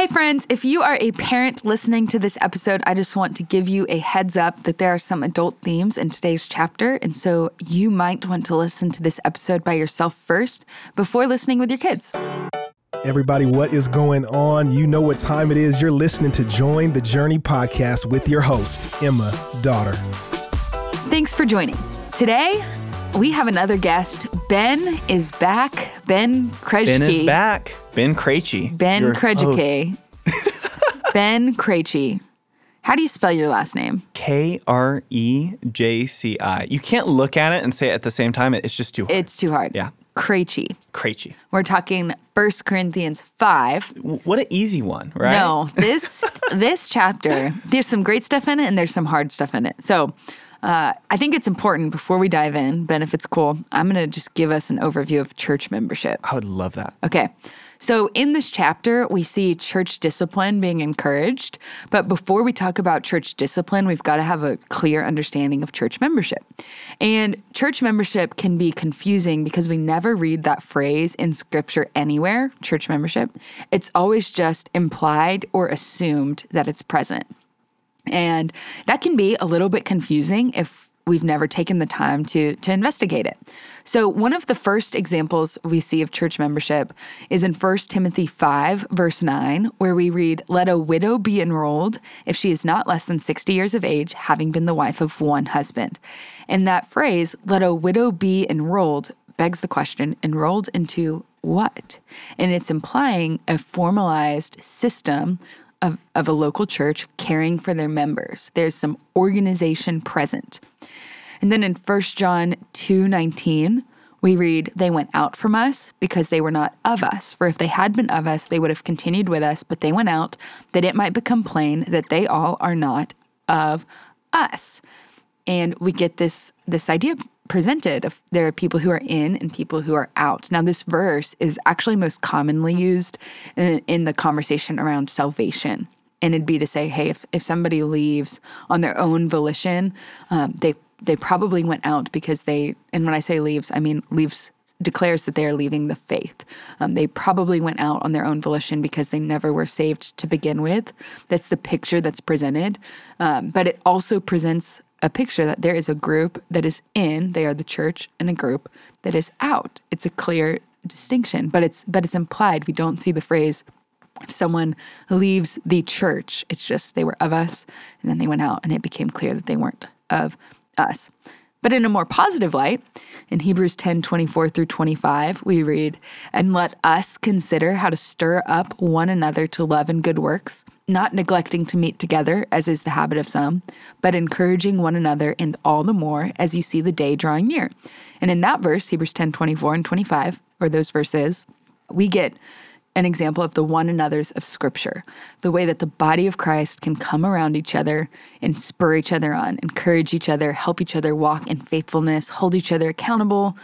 Hey, friends, if you are a parent listening to this episode, I just want to give you a heads up that there are some adult themes in today's chapter. And so you might want to listen to this episode by yourself first before listening with your kids. Everybody, what is going on? You know what time it is. You're listening to Join the Journey podcast with your host, Emma Dotter. Thanks for joining. Today, we have another guest. Ben is back. Ben Krejci. Ben is back. Ben Krejci. Ben your Krejci. ben Krejci. How do you spell your last name? K R E J C I. You can't look at it and say it at the same time. It's just too hard. It's too hard. Yeah. Krejci. Krejci. We're talking 1 Corinthians 5. What an easy one, right? No, this this chapter, there's some great stuff in it and there's some hard stuff in it. So uh, I think it's important before we dive in, Ben, if it's cool, I'm going to just give us an overview of church membership. I would love that. Okay. So, in this chapter, we see church discipline being encouraged. But before we talk about church discipline, we've got to have a clear understanding of church membership. And church membership can be confusing because we never read that phrase in scripture anywhere, church membership. It's always just implied or assumed that it's present. And that can be a little bit confusing if we've never taken the time to to investigate it. So one of the first examples we see of church membership is in 1 Timothy 5 verse 9 where we read let a widow be enrolled if she is not less than 60 years of age having been the wife of one husband. And that phrase let a widow be enrolled begs the question enrolled into what? And it's implying a formalized system of, of a local church caring for their members. There's some organization present. And then in 1 John 2:19, we read, They went out from us because they were not of us. For if they had been of us, they would have continued with us, but they went out that it might become plain that they all are not of us. And we get this this idea presented there are people who are in and people who are out. Now, this verse is actually most commonly used in, in the conversation around salvation. And it'd be to say, hey, if, if somebody leaves on their own volition, um, they they probably went out because they, and when I say leaves, I mean leaves declares that they are leaving the faith. Um, they probably went out on their own volition because they never were saved to begin with. That's the picture that's presented. Um, but it also presents a picture that there is a group that is in, they are the church, and a group that is out. It's a clear distinction, but it's but it's implied. We don't see the phrase if someone leaves the church, it's just they were of us and then they went out and it became clear that they weren't of us. But in a more positive light, in Hebrews 10 24 through 25, we read, And let us consider how to stir up one another to love and good works, not neglecting to meet together, as is the habit of some, but encouraging one another, and all the more as you see the day drawing near. And in that verse, Hebrews 10 24 and 25, or those verses, we get an example of the one another's of Scripture, the way that the body of Christ can come around each other and spur each other on, encourage each other, help each other walk in faithfulness, hold each other accountable.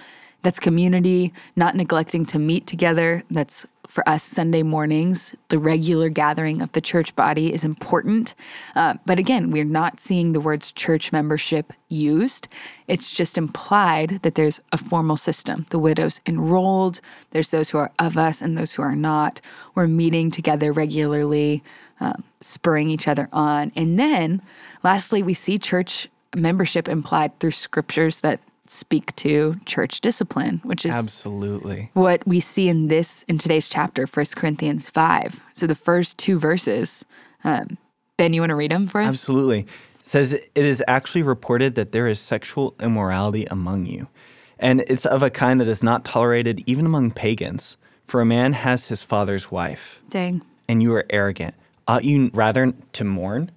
That's community, not neglecting to meet together. That's for us Sunday mornings. The regular gathering of the church body is important. Uh, but again, we're not seeing the words church membership used. It's just implied that there's a formal system. The widows enrolled, there's those who are of us and those who are not. We're meeting together regularly, um, spurring each other on. And then lastly, we see church membership implied through scriptures that speak to church discipline, which is Absolutely. what we see in this in today's chapter, 1 Corinthians 5. So the first two verses, um, Ben, you want to read them for us? Absolutely. It says it is actually reported that there is sexual immorality among you, and it's of a kind that is not tolerated even among pagans. For a man has his father's wife, Dang. and you are arrogant. Ought you rather to mourn?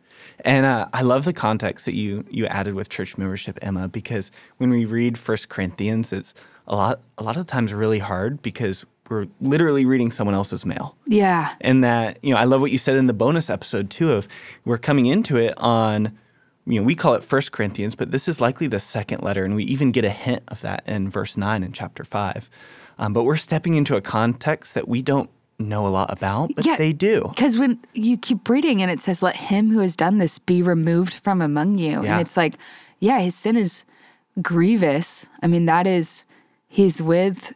And uh, I love the context that you you added with church membership, Emma, because when we read First Corinthians, it's a lot a lot of times really hard because we're literally reading someone else's mail. Yeah. And that, you know, I love what you said in the bonus episode too of we're coming into it on you know, we call it First Corinthians, but this is likely the second letter, and we even get a hint of that in verse nine in chapter five. Um, but we're stepping into a context that we don't know a lot about, but Yeah. they do. Because when you keep reading and it says, let him who has done this be removed from among you. Yeah. And it's like, yeah, his sin is grievous. I mean, that is, he's with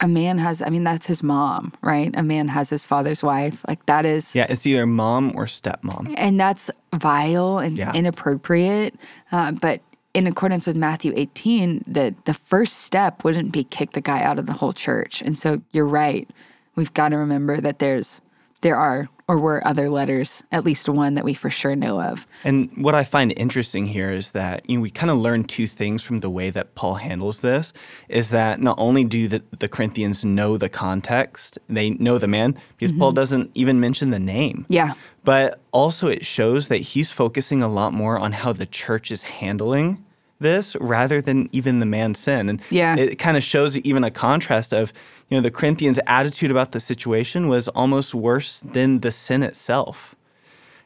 a man has, I mean, that's his mom, right? A man has his father's wife. Like that is, Yeah, it's either mom or stepmom. and that's vile and Yeah. inappropriate. Uh, but in accordance with Matthew 18, the, the first step wouldn't be kick the guy out of the whole church. And so you're right. We've got to remember that there's, there are, or were other letters, at least one that we for sure know of. And what I find interesting here is that you know we kind of learn two things from the way that Paul handles this is that not only do the, the Corinthians know the context, they know the man because Paul mm-hmm. doesn't even mention the name. Yeah. But also it shows that he's focusing a lot more on how the church is handling this rather than even the man's sin. And Yeah. it kind of shows even a contrast of, you know, the Corinthians' attitude about the situation was almost worse than the sin itself.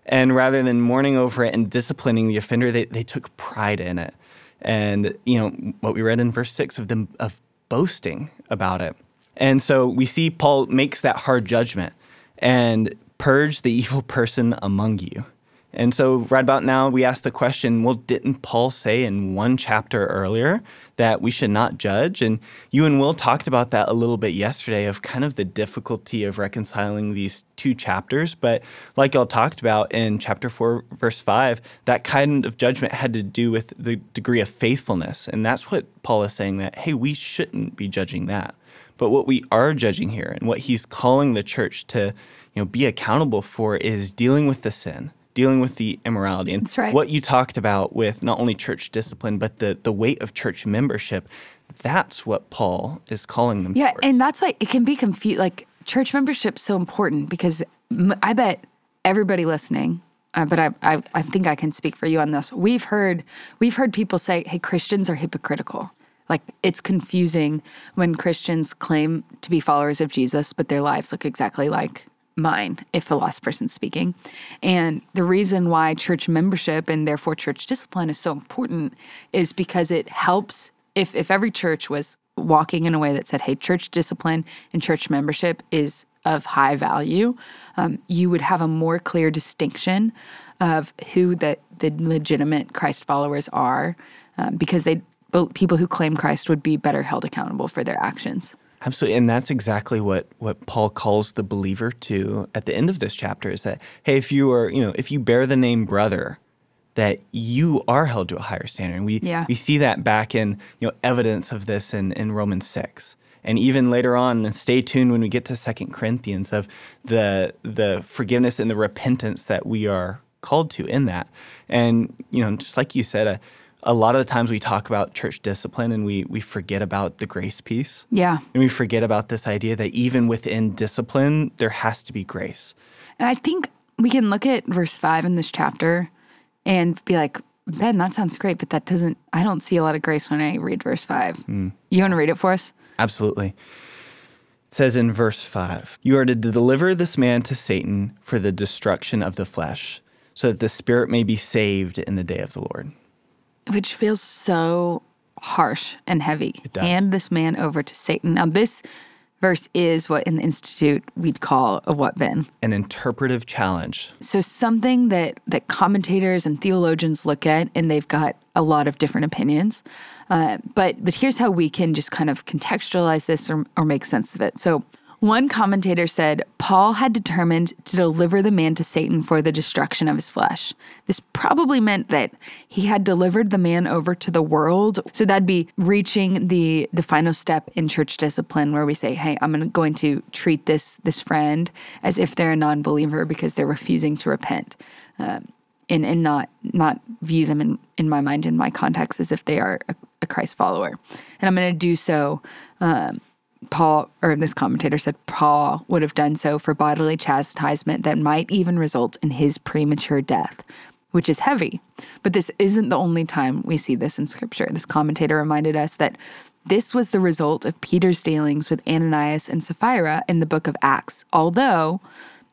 And rather than mourning over it and disciplining the offender, they, they took pride in it. And, you know, what we read in verse six of them of boasting about it. And so we see Paul makes that hard judgment and purge the evil person among you. And so, right about now, we ask the question well, didn't Paul say in one chapter earlier that we should not judge? And you and Will talked about that a little bit yesterday of kind of the difficulty of reconciling these two chapters. But like y'all talked about in chapter 4, verse 5, that kind of judgment had to do with the degree of faithfulness. And that's what Paul is saying that, hey, we shouldn't be judging that. But what we are judging here and what he's calling the church to you know, be accountable for is dealing with the sin dealing with the immorality and That's right. what you talked about with not only church discipline but the the weight of church membership that's what paul is calling them Yeah, towards. and that's why it can be confused. Like church membership's so important because m- I bet everybody listening, uh, but I, I I think I can speak for you on this. We've heard we've heard people say, "Hey, Christians are hypocritical." Like it's confusing when Christians claim to be followers of Jesus, but their lives look exactly like mine, if a lost person's speaking. And the reason why church membership and therefore church discipline is so important is because it helps if if every church was walking in a way that said, hey, church discipline and church membership is of high value, um, you would have a more clear distinction of who the, the legitimate Christ followers are um, because they people who claim Christ would be better held accountable for their actions. Absolutely, and that's exactly what what Paul calls the believer to at the end of this chapter is that hey, if you are you know if you bear the name brother, that you are held to a higher standard. And we Yeah. we see that back in you know evidence of this in in Romans six. And even later on, and stay tuned when we get to Second Corinthians of the the forgiveness and the repentance that we are called to in that. And you know, just like you said, a, a lot of the times we talk about church discipline and we we forget about the grace piece. Yeah. And we forget about this idea that even within discipline, there has to be grace. And I think we can look at verse five in this chapter and be like, Ben, that sounds great, but that doesn't, I don't see a lot of grace when I read verse five. Hmm. You want to read it for us? Absolutely. It says in verse 5 You are to deliver this man to Satan for the destruction of the flesh, so that the spirit may be saved in the day of the Lord. Which feels so harsh and heavy. It does. Hand this man over to Satan. Now, this verse is what in the Institute we'd call a what, then An interpretive challenge. So something that that commentators and theologians look at, and they've got a lot of different opinions. Uh, but but here's how we can just kind of contextualize this or, or make sense of it. So one commentator said Paul had determined to deliver the man to Satan for the destruction of his flesh. This probably meant that he had delivered the man over to the world. So that'd be reaching the the final step in church discipline, where we say, "Hey, I'm gonna- treat this this friend as if they're a non-believer because they're refusing to repent." Um, and, and not not view them in, in my mind in my context as if they are a, a Christ follower. And I'm going to do so. Um, Paul, or this commentator said, Paul would have done so for bodily chastisement that might even result in his premature death, which is heavy. But this isn't the only time we see this in Scripture. This commentator reminded us that this was the result of Peter's dealings with Ananias and Sapphira in the book of Acts, although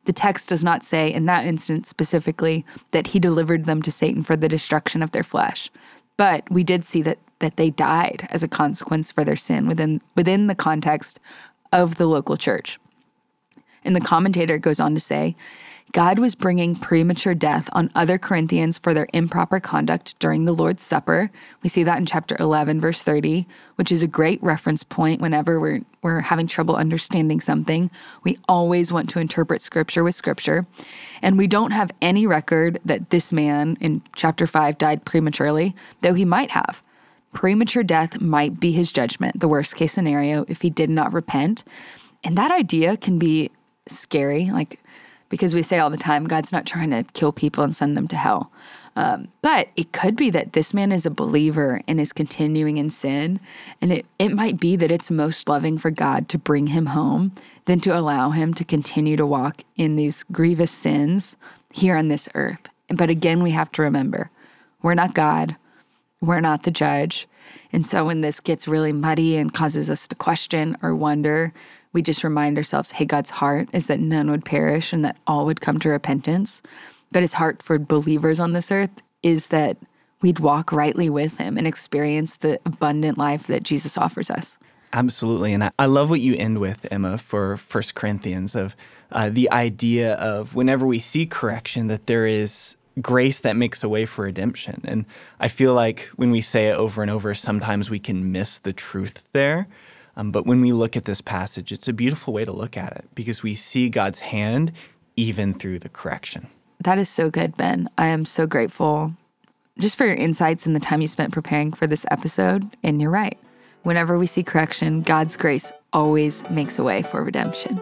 the text does not say in that instance specifically that he delivered them to Satan for the destruction of their flesh. But we did see that that they died as a consequence for their sin within within the context of the local church. And the commentator goes on to say, God was bringing premature death on other Corinthians for their improper conduct during the Lord's Supper. We see that in chapter 11, verse 30, which is a great reference point whenever we're, we're having trouble understanding something. We always want to interpret scripture with scripture. And we don't have any record that this man in chapter 5 died prematurely, though he might have. Premature death might be his judgment, the worst case scenario, if he did not repent. And that idea can be scary. Like, because we say all the time, God's not trying to kill people and send them to hell. Um, but it could be that this man is a believer and is continuing in sin. And it, it might be that it's most loving for God to bring him home than to allow him to continue to walk in these grievous sins here on this earth. But again, we have to remember we're not God, we're not the judge. And so when this gets really muddy and causes us to question or wonder, we just remind ourselves hey, God's heart is that none would perish and that all would come to repentance. But his heart for believers on this earth is that we'd walk rightly with him and experience the abundant life that Jesus offers us. Absolutely. And I love what you end with, Emma, for First Corinthians of uh, the idea of whenever we see correction, that there is grace that makes a way for redemption. And I feel like when we say it over and over, sometimes we can miss the truth there. Um, but when we look at this passage, it's a beautiful way to look at it because we see God's hand even through the correction. That is so good, Ben. I am so grateful just for your insights and the time you spent preparing for this episode. And you're right. Whenever we see correction, God's grace always makes a way for redemption.